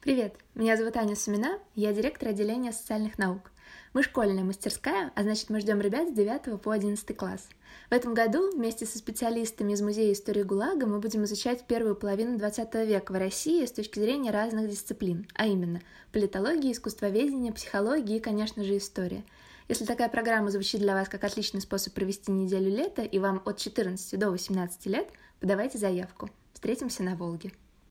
Привет, меня зовут Аня Сумина, я директор отделения социальных наук. Мы школьная мастерская, а значит мы ждем ребят с 9 по 11 класс. В этом году вместе со специалистами из Музея истории ГУЛАГа мы будем изучать первую половину 20 века в России с точки зрения разных дисциплин, а именно политологии, искусствоведения, психологии и, конечно же, история. Если такая программа звучит для вас как отличный способ провести неделю лета и вам от 14 до 18 лет, подавайте заявку. Встретимся на Волге.